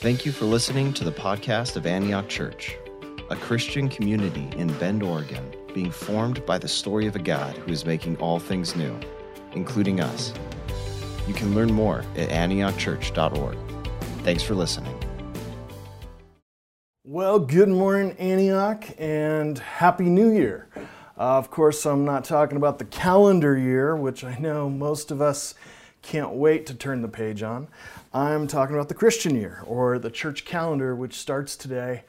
Thank you for listening to the podcast of Antioch Church, a Christian community in Bend, Oregon, being formed by the story of a God who is making all things new, including us. You can learn more at antiochchurch.org. Thanks for listening. Well, good morning, Antioch, and Happy New Year. Uh, of course, I'm not talking about the calendar year, which I know most of us can't wait to turn the page on. I'm talking about the Christian year or the church calendar, which starts today,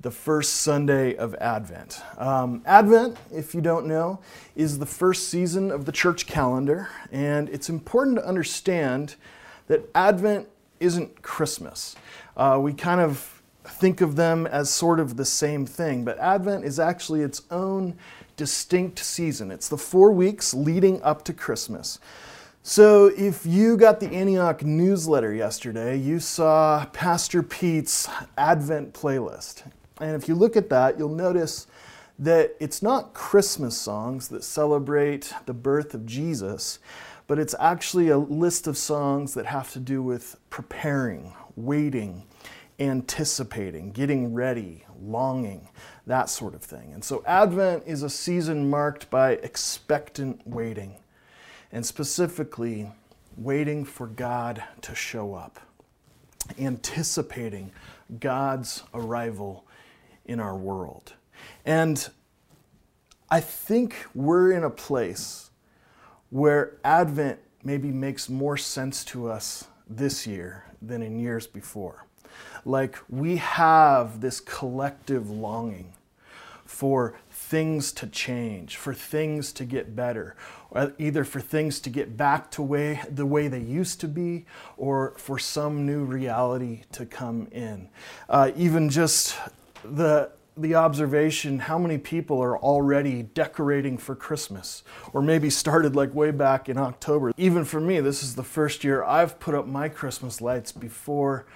the first Sunday of Advent. Um, Advent, if you don't know, is the first season of the church calendar, and it's important to understand that Advent isn't Christmas. Uh, we kind of think of them as sort of the same thing, but Advent is actually its own distinct season. It's the four weeks leading up to Christmas. So, if you got the Antioch newsletter yesterday, you saw Pastor Pete's Advent playlist. And if you look at that, you'll notice that it's not Christmas songs that celebrate the birth of Jesus, but it's actually a list of songs that have to do with preparing, waiting, anticipating, getting ready, longing, that sort of thing. And so Advent is a season marked by expectant waiting, and specifically, waiting for God to show up, anticipating God's arrival in our world. And I think we're in a place where Advent maybe makes more sense to us this year than in years before. Like we have this collective longing for things to change, for things to get better, either for things to get back to way, the way they used to be or for some new reality to come in. Uh, even just the the observation how many people are already decorating for Christmas, or maybe started like way back in October. Even for me, this is the first year I've put up my Christmas lights before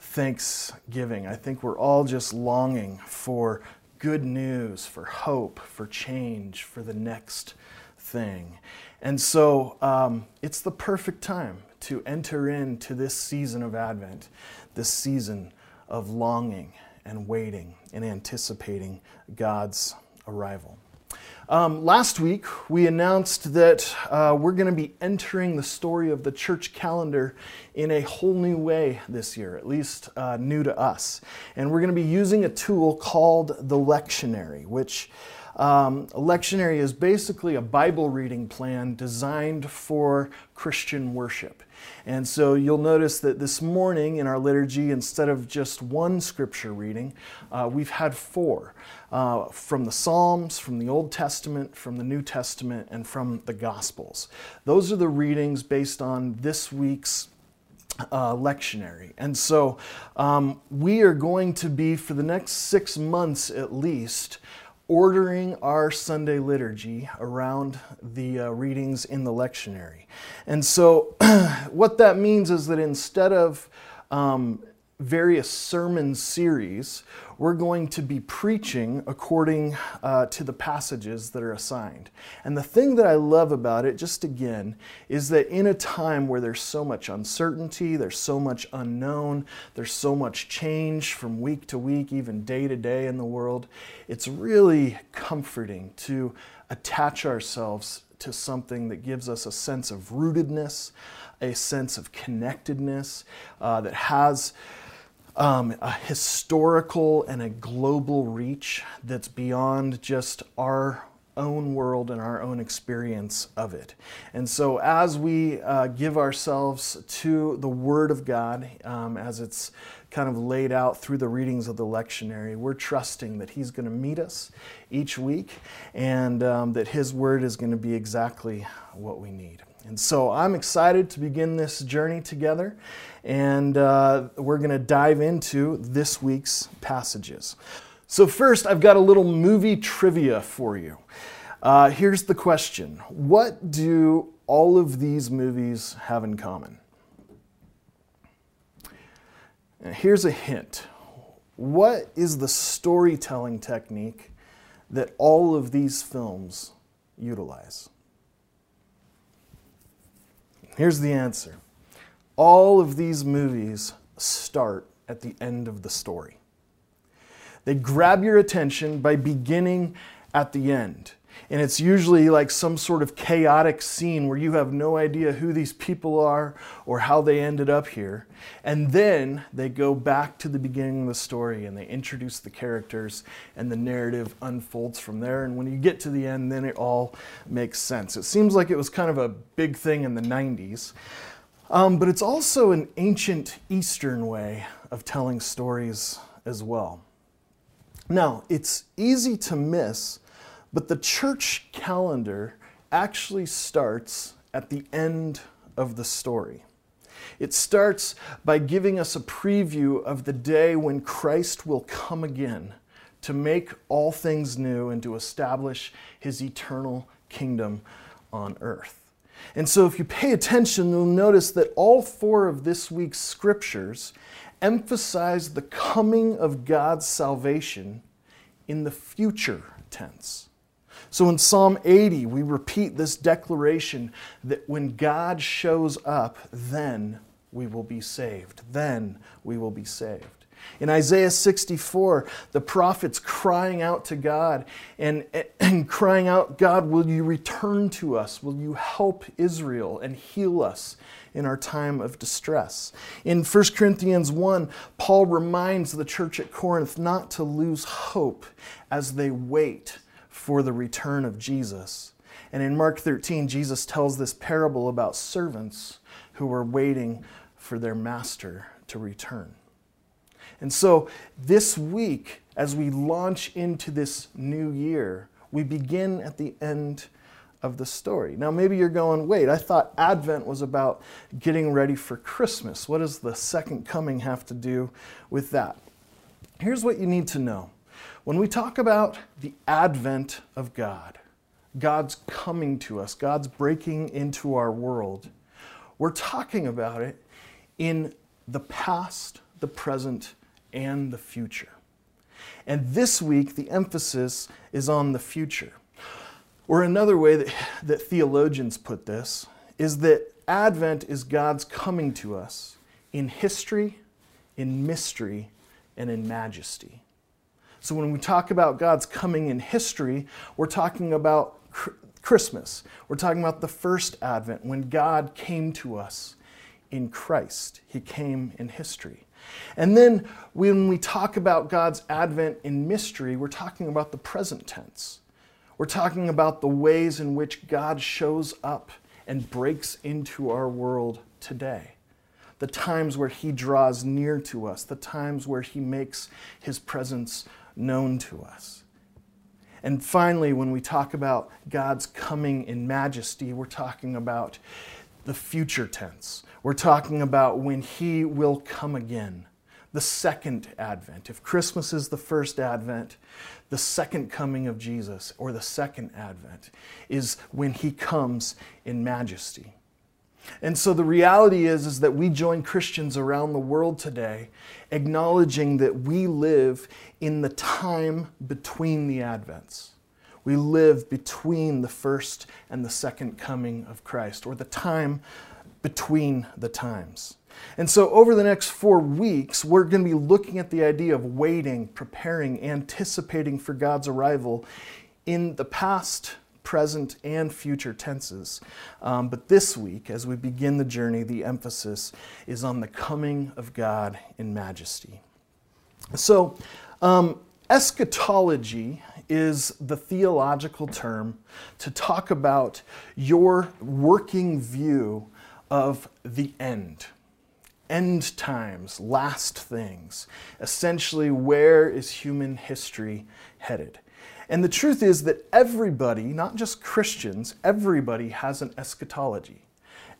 Thanksgiving. I think we're all just longing for good news, for hope, for change, for the next thing. And so um, it's the perfect time to enter into this season of Advent, this season of longing and waiting and anticipating God's arrival. Um, last week, we announced that uh, we're going to be entering the story of the church calendar in a whole new way this year, at least uh, new to us. And we're going to be using a tool called the lectionary, which um, a lectionary is basically a Bible reading plan designed for Christian worship. And so you'll notice that this morning in our liturgy, instead of just one scripture reading, uh, we've had four uh, from the Psalms, from the Old Testament, from the New Testament, and from the Gospels. Those are the readings based on this week's uh, lectionary. And so um, we are going to be, for the next six months at least, ordering our Sunday liturgy around the uh, readings in the lectionary. And so, what that means is that instead of um, various sermon series, we're going to be preaching according uh, to the passages that are assigned. And the thing that I love about it, just again, is that in a time where there's so much uncertainty, there's so much unknown, there's so much change from week to week, even day to day in the world, it's really comforting to attach ourselves to something that gives us a sense of rootedness, a sense of connectedness, uh, that has um, a historical and a global reach that's beyond just our own world and our own experience of it. And so, as we uh, give ourselves to the Word of God, um, as it's kind of laid out through the readings of the lectionary, we're trusting that He's going to meet us each week and um, that His Word is going to be exactly what we need. And so I'm excited to begin this journey together, and uh, we're going to dive into this week's passages. So, first, I've got a little movie trivia for you. Uh, here's the question What do all of these movies have in common? Here's a hint What is the storytelling technique that all of these films utilize? Here's the answer all of these movies start at the end of the story. They grab your attention by beginning at the end. And it's usually like some sort of chaotic scene where you have no idea who these people are or how they ended up here. And then they go back to the beginning of the story and they introduce the characters and the narrative unfolds from there. And when you get to the end, then it all makes sense. It seems like it was kind of a big thing in the 90s. Um, but it's also an ancient Eastern way of telling stories as well. Now, it's easy to miss but the church calendar actually starts at the end of the story. It starts by giving us a preview of the day when Christ will come again to make all things new and to establish his eternal kingdom on earth. And so, if you pay attention, you'll notice that all four of this week's scriptures emphasize the coming of God's salvation in the future tense. So in Psalm 80, we repeat this declaration that when God shows up, then we will be saved. Then we will be saved. In Isaiah 64, the prophet's crying out to God and, and crying out, God, will you return to us? Will you help Israel and heal us in our time of distress? In 1 Corinthians 1, Paul reminds the church at Corinth not to lose hope as they wait for the return of Jesus. And in Mark 13, Jesus tells this parable about servants who were waiting for their master to return. And so this week, as we launch into this new year, we begin at the end of the story. Now, maybe you're going, wait, I thought Advent was about getting ready for Christmas. What does the second coming have to do with that? Here's what you need to know when we talk about the advent of God, God's coming to us, God's breaking into our world, we're talking about it in the past, the present, and the future. And this week, the emphasis is on the future. Or another way that, that theologians put this is that Advent is God's coming to us in history, in mystery, and in majesty. So when we talk about God's coming in history, we're talking about Christmas. We're talking about the first advent when God came to us in Christ. He came in history. And then when we talk about God's advent in mystery, we're talking about the present tense. We're talking about the ways in which God shows up and breaks into our world today. The times where He draws near to us, the times where He makes His presence known to us. And finally, when we talk about God's coming in majesty, we're talking about the future tense. We're talking about when He will come again, the second advent. If Christmas is the first advent, the second coming of Jesus, or the second advent, is when He comes in majesty. And so the reality is, is that we join Christians around the world today acknowledging that we live in the time between the Advents. We live between the first and the second coming of Christ, or the time between the times. And so, over the next four weeks, we're going to be looking at the idea of waiting, preparing, anticipating for God's arrival in the past, present, and future tenses. Um, but this week, as we begin the journey, the emphasis is on the coming of God in majesty. So, um, eschatology is the theological term to talk about your working view of the end. End times, last things. Essentially, where is human history headed? And the truth is that everybody, not just Christians, everybody has an eschatology.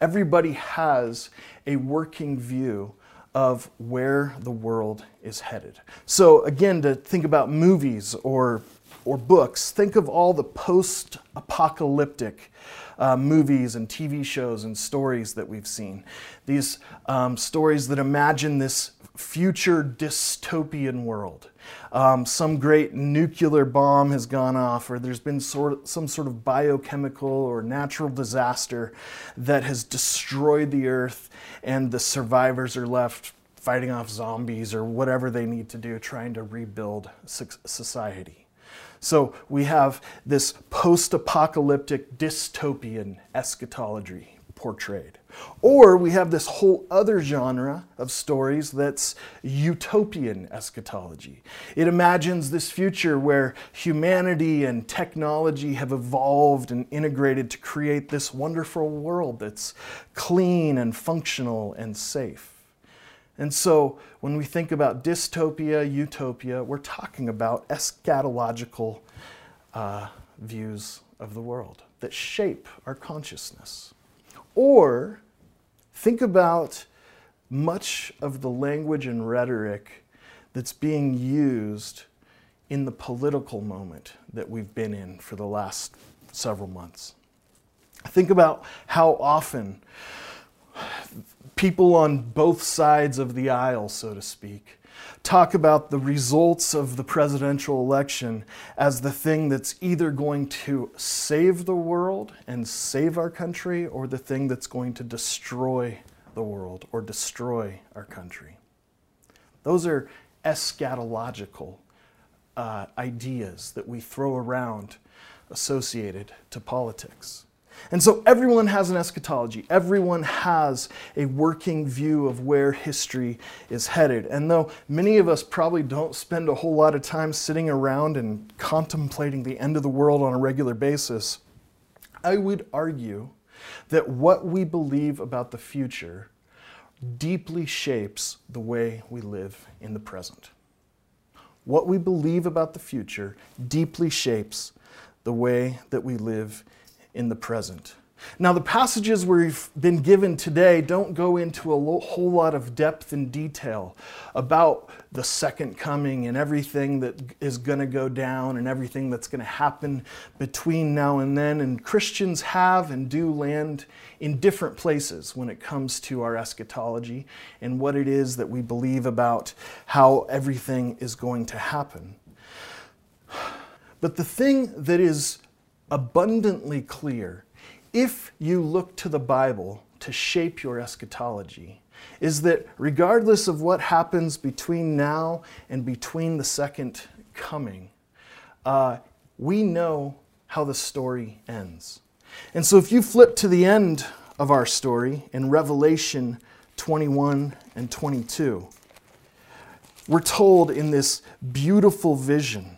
Everybody has a working view of where the world is headed. So, again, to think about movies or, or books, think of all the post apocalyptic uh, movies and TV shows and stories that we've seen. These um, stories that imagine this future dystopian world. Um, some great nuclear bomb has gone off, or there's been sort of, some sort of biochemical or natural disaster that has destroyed the earth, and the survivors are left fighting off zombies or whatever they need to do, trying to rebuild society. So we have this post apocalyptic dystopian eschatology portrayed. Or we have this whole other genre of stories that's utopian eschatology. It imagines this future where humanity and technology have evolved and integrated to create this wonderful world that's clean and functional and safe. And so when we think about dystopia, utopia, we're talking about eschatological uh, views of the world that shape our consciousness. Or think about much of the language and rhetoric that's being used in the political moment that we've been in for the last several months. Think about how often people on both sides of the aisle, so to speak, talk about the results of the presidential election as the thing that's either going to save the world and save our country or the thing that's going to destroy the world or destroy our country. Those are eschatological uh, ideas that we throw around associated to politics. And so everyone has an eschatology. Everyone has a working view of where history is headed. And though many of us probably don't spend a whole lot of time sitting around and contemplating the end of the world on a regular basis, I would argue that what we believe about the future deeply shapes the way we live in the present. What we believe about the future deeply shapes the way that we live in the present. Now, the passages we've been given today don't go into a whole lot of depth and detail about the second coming and everything that is going to go down and everything that's going to happen between now and then. And Christians have and do land in different places when it comes to our eschatology and what it is that we believe about how everything is going to happen. But the thing that is abundantly clear if you look to the Bible to shape your eschatology is that regardless of what happens between now and between the second coming, uh, we know how the story ends. And so if you flip to the end of our story in Revelation 21 and 22, we're told in this beautiful vision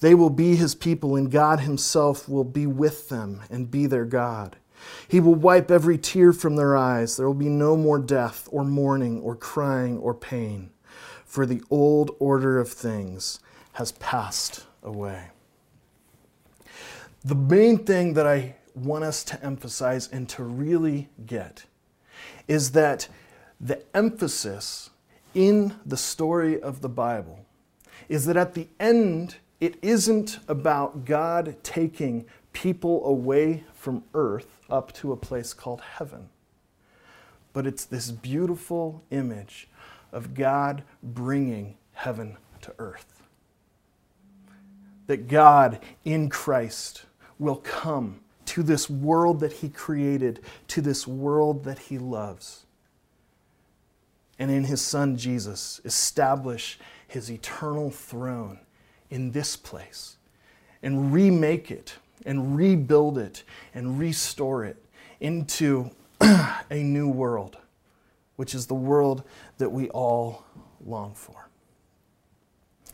They will be his people, and God himself will be with them and be their God. He will wipe every tear from their eyes. There will be no more death, or mourning, or crying, or pain, for the old order of things has passed away. The main thing that I want us to emphasize and to really get is that the emphasis in the story of the Bible is that at the end it isn't about God taking people away from earth up to a place called heaven, but it's this beautiful image of God bringing heaven to earth. That God in Christ will come to this world that He created, to this world that He loves. And in His Son Jesus, establish His eternal throne in this place and remake it and rebuild it and restore it into a new world, which is the world that we all long for.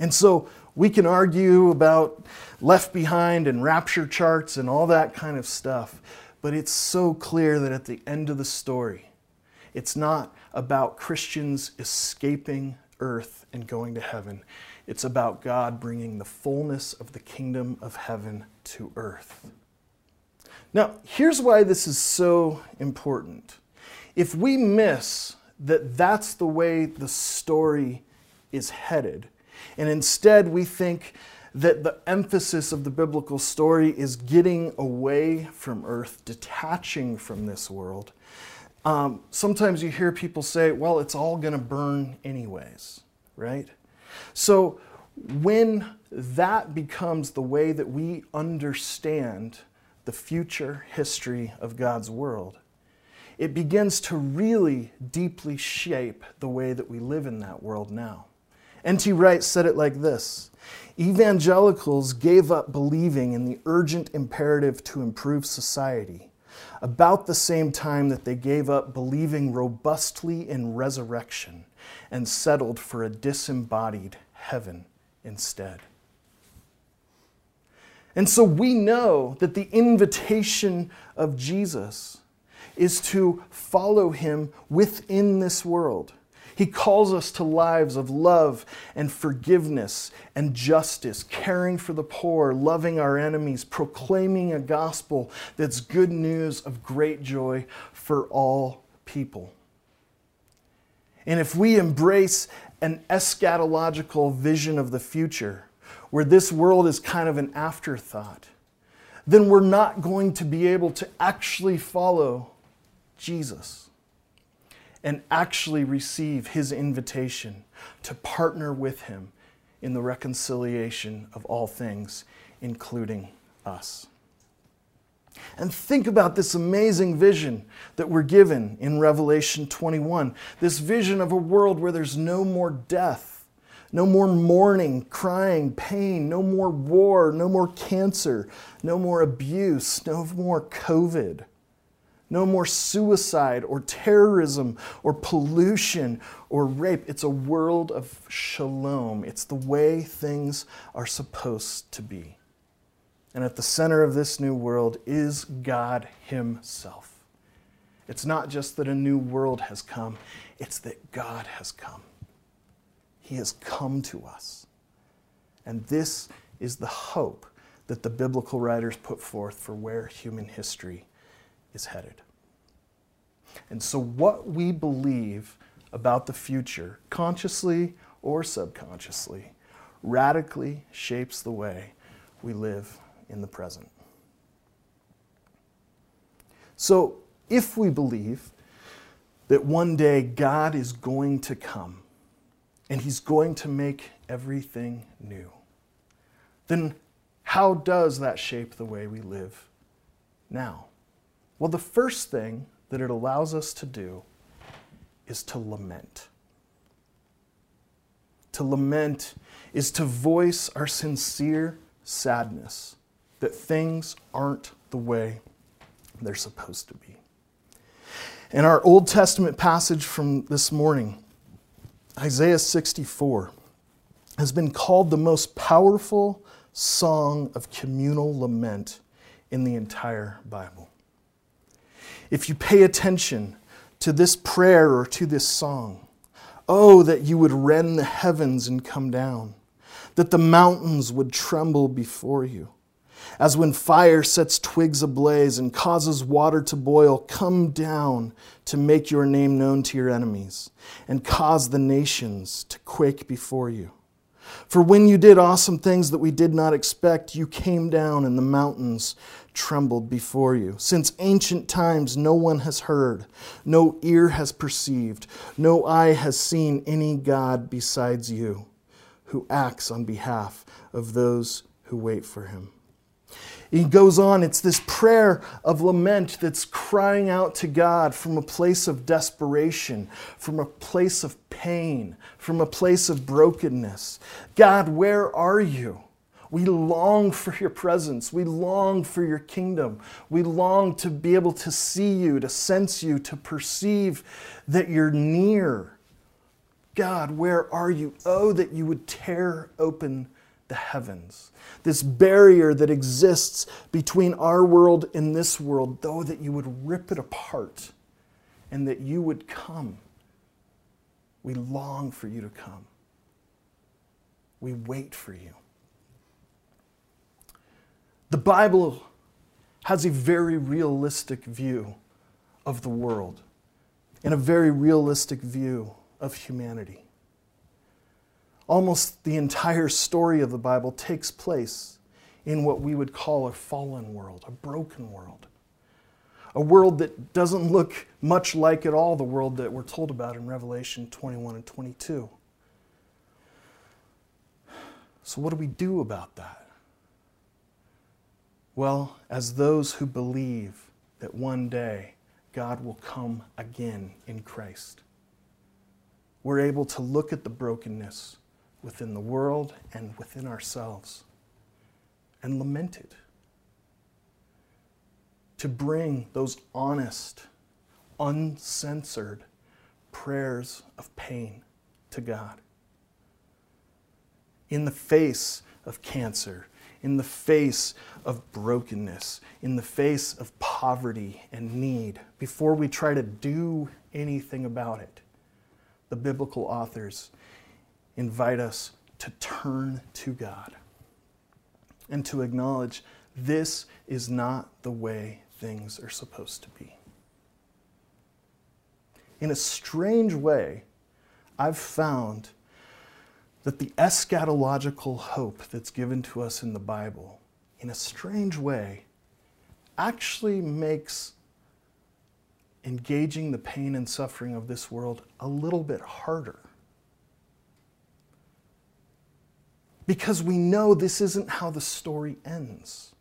And so we can argue about left behind and rapture charts and all that kind of stuff, but it's so clear that at the end of the story, it's not about Christians escaping earth and going to heaven. It's about God bringing the fullness of the kingdom of heaven to earth. Now, here's why this is so important. If we miss that that's the way the story is headed. And instead, we think that the emphasis of the biblical story is getting away from earth, detaching from this world. Um, sometimes you hear people say, well, it's all going to burn anyways, right? So when that becomes the way that we understand the future history of God's world, it begins to really deeply shape the way that we live in that world now. N.T. Wright said it like this Evangelicals gave up believing in the urgent imperative to improve society about the same time that they gave up believing robustly in resurrection and settled for a disembodied heaven instead. And so we know that the invitation of Jesus is to follow him within this world. He calls us to lives of love and forgiveness and justice, caring for the poor, loving our enemies, proclaiming a gospel that's good news of great joy for all people. And if we embrace an eschatological vision of the future, where this world is kind of an afterthought, then we're not going to be able to actually follow Jesus and actually receive his invitation to partner with him in the reconciliation of all things, including us. And think about this amazing vision that we're given in Revelation 21 this vision of a world where there's no more death, no more mourning, crying, pain, no more war, no more cancer, no more abuse, no more COVID no more suicide or terrorism or pollution or rape. It's a world of shalom. It's the way things are supposed to be. And at the center of this new world is God Himself. It's not just that a new world has come, it's that God has come. He has come to us. And this is the hope that the biblical writers put forth for where human history is headed. And so, what we believe about the future, consciously or subconsciously, radically shapes the way we live in the present. So, if we believe that one day God is going to come and He's going to make everything new, then how does that shape the way we live now? Well, the first thing that it allows us to do is to lament. To lament is to voice our sincere sadness that things aren't the way they're supposed to be. In our Old Testament passage from this morning, Isaiah 64 has been called the most powerful song of communal lament in the entire Bible if you pay attention to this prayer or to this song. Oh, that you would rend the heavens and come down, that the mountains would tremble before you. As when fire sets twigs ablaze and causes water to boil, come down to make your name known to your enemies and cause the nations to quake before you. For when you did awesome things that we did not expect, you came down and the mountains trembled before you. Since ancient times, no one has heard, no ear has perceived, no eye has seen any God besides you who acts on behalf of those who wait for him. He goes on, it's this prayer of lament that's crying out to God from a place of desperation, from a place of pain, from a place of brokenness. God, where are you? We long for your presence. We long for your kingdom. We long to be able to see you, to sense you, to perceive that you're near. God, where are you? Oh, that you would tear open the heavens. This barrier that exists between our world and this world, though, that you would rip it apart and that you would come. We long for you to come. We wait for you. The Bible has a very realistic view of the world and a very realistic view of humanity. Almost the entire story of the Bible takes place in what we would call a fallen world, a broken world. A world that doesn't look much like at all the world that we're told about in Revelation 21 and 22. So, what do we do about that? Well, as those who believe that one day God will come again in Christ, we're able to look at the brokenness within the world and within ourselves and lament it. To bring those honest, uncensored prayers of pain to God. In the face of cancer, in the face of brokenness, in the face of poverty and need, before we try to do anything about it, the biblical authors invite us to turn to God and to acknowledge this is not the way things are supposed to be. In a strange way, I've found that the eschatological hope that's given to us in the Bible, in a strange way, actually makes engaging the pain and suffering of this world a little bit harder. Because we know this isn't how the story ends.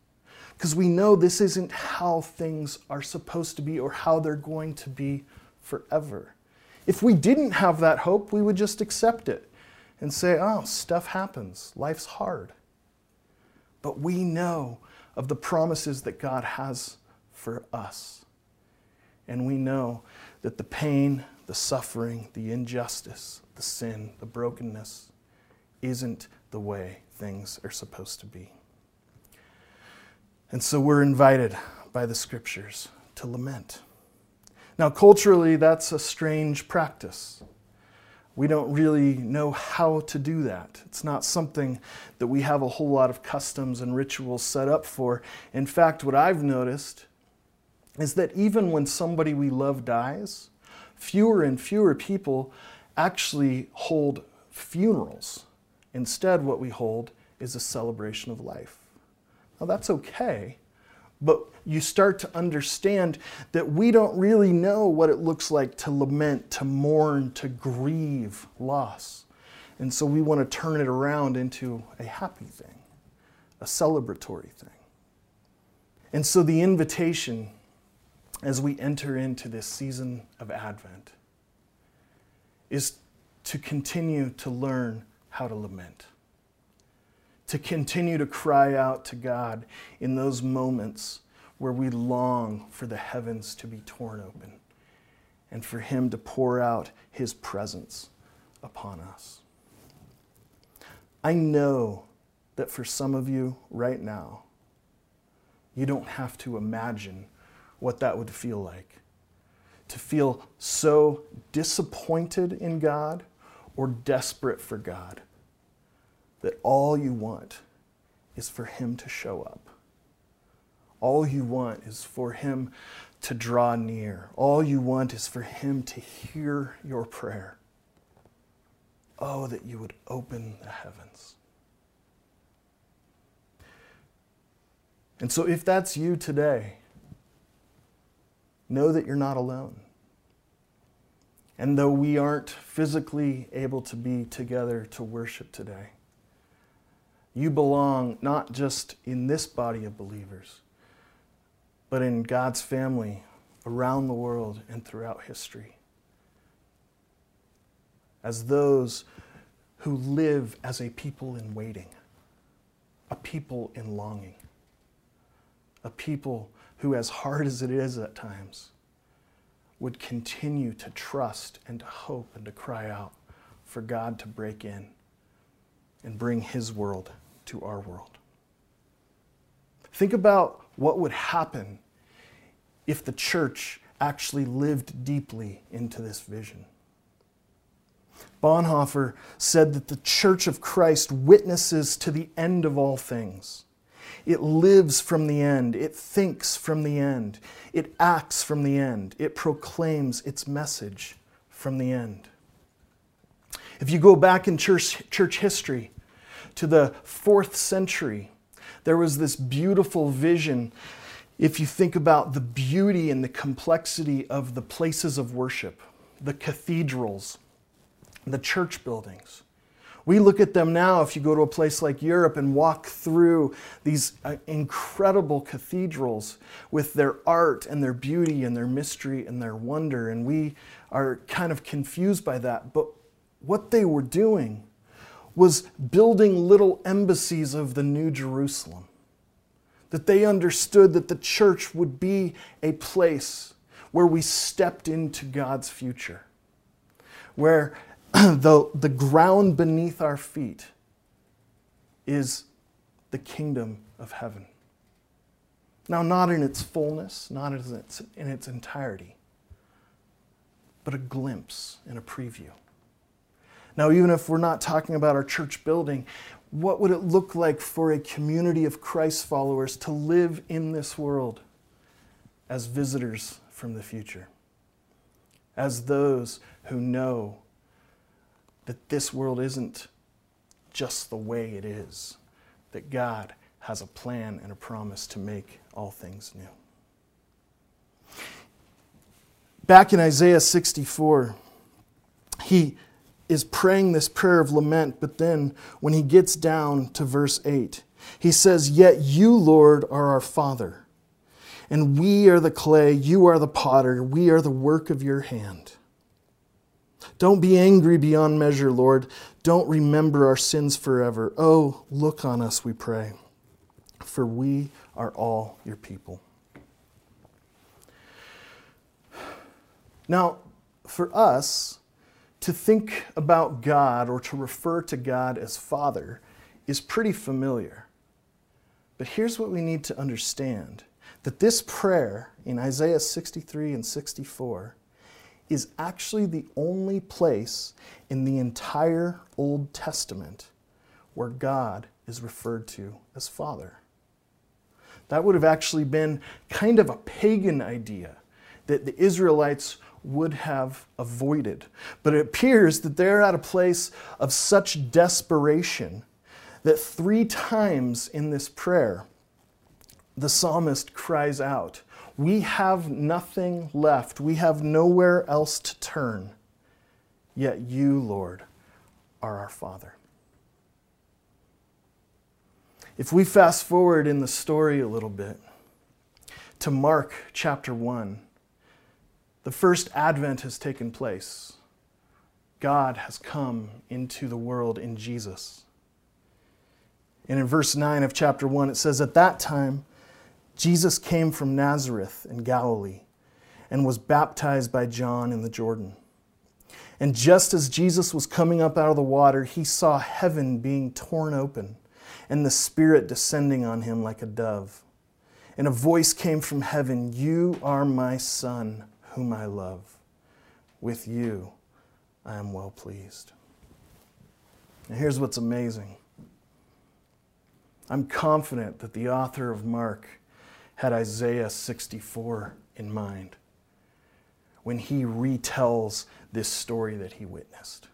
Because we know this isn't how things are supposed to be or how they're going to be forever. If we didn't have that hope, we would just accept it and say, oh, stuff happens, life's hard. But we know of the promises that God has for us. And we know that the pain, the suffering, the injustice, the sin, the brokenness isn't the way things are supposed to be. And so we're invited by the scriptures to lament. Now, culturally, that's a strange practice. We don't really know how to do that. It's not something that we have a whole lot of customs and rituals set up for. In fact, what I've noticed is that even when somebody we love dies, fewer and fewer people actually hold funerals. Instead, what we hold is a celebration of life. Now, that's okay, but you start to understand that we don't really know what it looks like to lament, to mourn, to grieve loss. And so we want to turn it around into a happy thing, a celebratory thing. And so the invitation as we enter into this season of Advent is to continue to learn how to lament, to continue to cry out to God in those moments where we long for the heavens to be torn open and for Him to pour out His presence upon us. I know that for some of you right now, you don't have to imagine what that would feel like. To feel so disappointed in God or desperate for God that all you want is for Him to show up. All you want is for Him to draw near. All you want is for Him to hear your prayer. Oh, that you would open the heavens. And so, if that's you today, know that you're not alone. And though we aren't physically able to be together to worship today, you belong not just in this body of believers, but in God's family around the world and throughout history. As those who live as a people in waiting, a people in longing, a people who, as hard as it is at times, would continue to trust and to hope and to cry out for God to break in and bring His world to our world. Think about what would happen if the church actually lived deeply into this vision. Bonhoeffer said that the church of Christ witnesses to the end of all things. It lives from the end. It thinks from the end. It acts from the end. It proclaims its message from the end. If you go back in church, church history to the fourth century, there was this beautiful vision. If you think about the beauty and the complexity of the places of worship, the cathedrals, the church buildings. We look at them now if you go to a place like Europe and walk through these uh, incredible cathedrals with their art and their beauty and their mystery and their wonder, and we are kind of confused by that. But what they were doing was building little embassies of the New Jerusalem. That they understood that the church would be a place where we stepped into God's future, where the, the ground beneath our feet is the kingdom of heaven. Now, not in its fullness, not in its, in its entirety, but a glimpse and a preview. Now, even if we're not talking about our church building, what would it look like for a community of Christ followers to live in this world as visitors from the future? As those who know that this world isn't just the way it is, that God has a plan and a promise to make all things new. Back in Isaiah 64, he is praying this prayer of lament, but then when he gets down to verse 8, he says, Yet you, Lord, are our Father, and we are the clay, you are the potter, we are the work of your hand. Don't be angry beyond measure, Lord. Don't remember our sins forever. Oh, look on us, we pray, for we are all your people. Now, for us, to think about God or to refer to God as Father is pretty familiar. But here's what we need to understand that this prayer in Isaiah 63 and 64 is actually the only place in the entire Old Testament where God is referred to as Father. That would have actually been kind of a pagan idea that the Israelites would have avoided. But it appears that they're at a place of such desperation that three times in this prayer, the psalmist cries out, We have nothing left. We have nowhere else to turn. Yet you, Lord, are our Father. If we fast forward in the story a little bit to Mark chapter 1, the first advent has taken place. God has come into the world in Jesus. And in verse 9 of chapter 1, it says, At that time, Jesus came from Nazareth in Galilee and was baptized by John in the Jordan. And just as Jesus was coming up out of the water, he saw heaven being torn open and the Spirit descending on him like a dove. And a voice came from heaven You are my Son whom I love. With you I am well pleased. And here's what's amazing I'm confident that the author of Mark had Isaiah 64 in mind when he retells this story that he witnessed.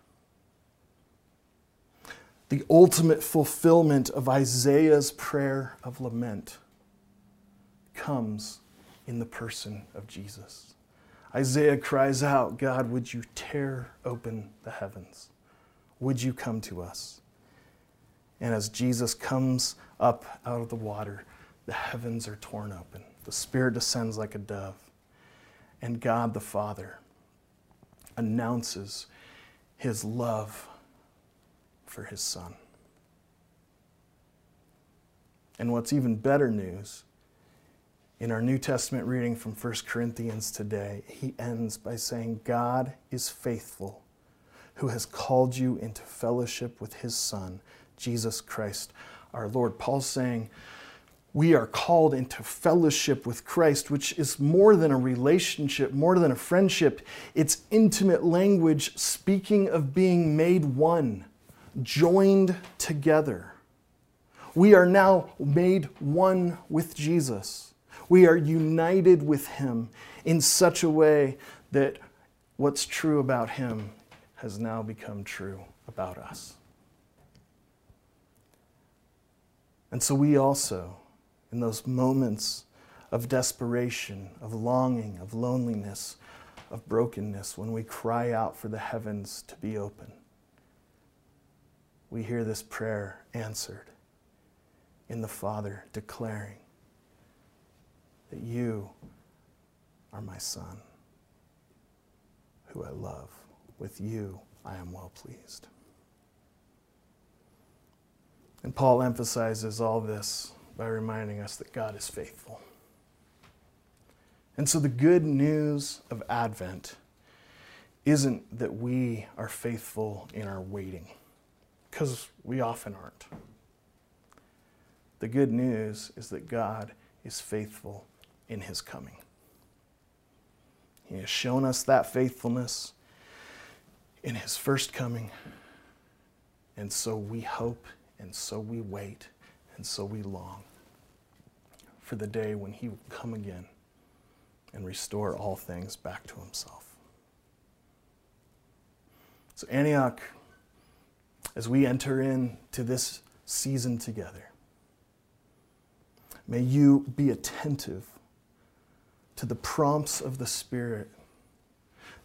The ultimate fulfillment of Isaiah's prayer of lament comes in the person of Jesus. Isaiah cries out, God, would you tear open the heavens? Would you come to us? And as Jesus comes up out of the water, the heavens are torn open. The Spirit descends like a dove. And God the Father announces his love for his Son. And what's even better news in our New Testament reading from 1 Corinthians today, he ends by saying, God is faithful, who has called you into fellowship with his Son, Jesus Christ our Lord. Paul's saying, we are called into fellowship with Christ, which is more than a relationship, more than a friendship. It's intimate language speaking of being made one, joined together. We are now made one with Jesus. We are united with Him in such a way that what's true about Him has now become true about us. And so we also, in those moments of desperation, of longing, of loneliness, of brokenness, when we cry out for the heavens to be open, we hear this prayer answered in the Father declaring that you are my Son, who I love. With you I am well pleased. And Paul emphasizes all this by reminding us that God is faithful. And so the good news of Advent isn't that we are faithful in our waiting, because we often aren't. The good news is that God is faithful in his coming. He has shown us that faithfulness in his first coming, and so we hope, and so we wait, and so we long for the day when he will come again and restore all things back to himself. So, Antioch, as we enter into this season together, may you be attentive to the prompts of the Spirit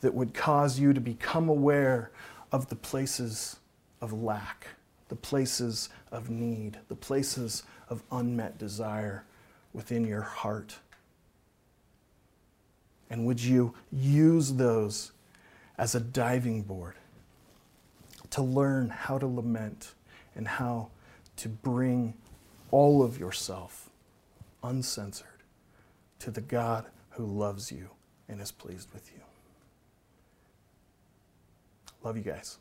that would cause you to become aware of the places of lack, the places of need, the places of unmet desire within your heart. And would you use those as a diving board to learn how to lament and how to bring all of yourself uncensored to the God who loves you and is pleased with you? Love you guys.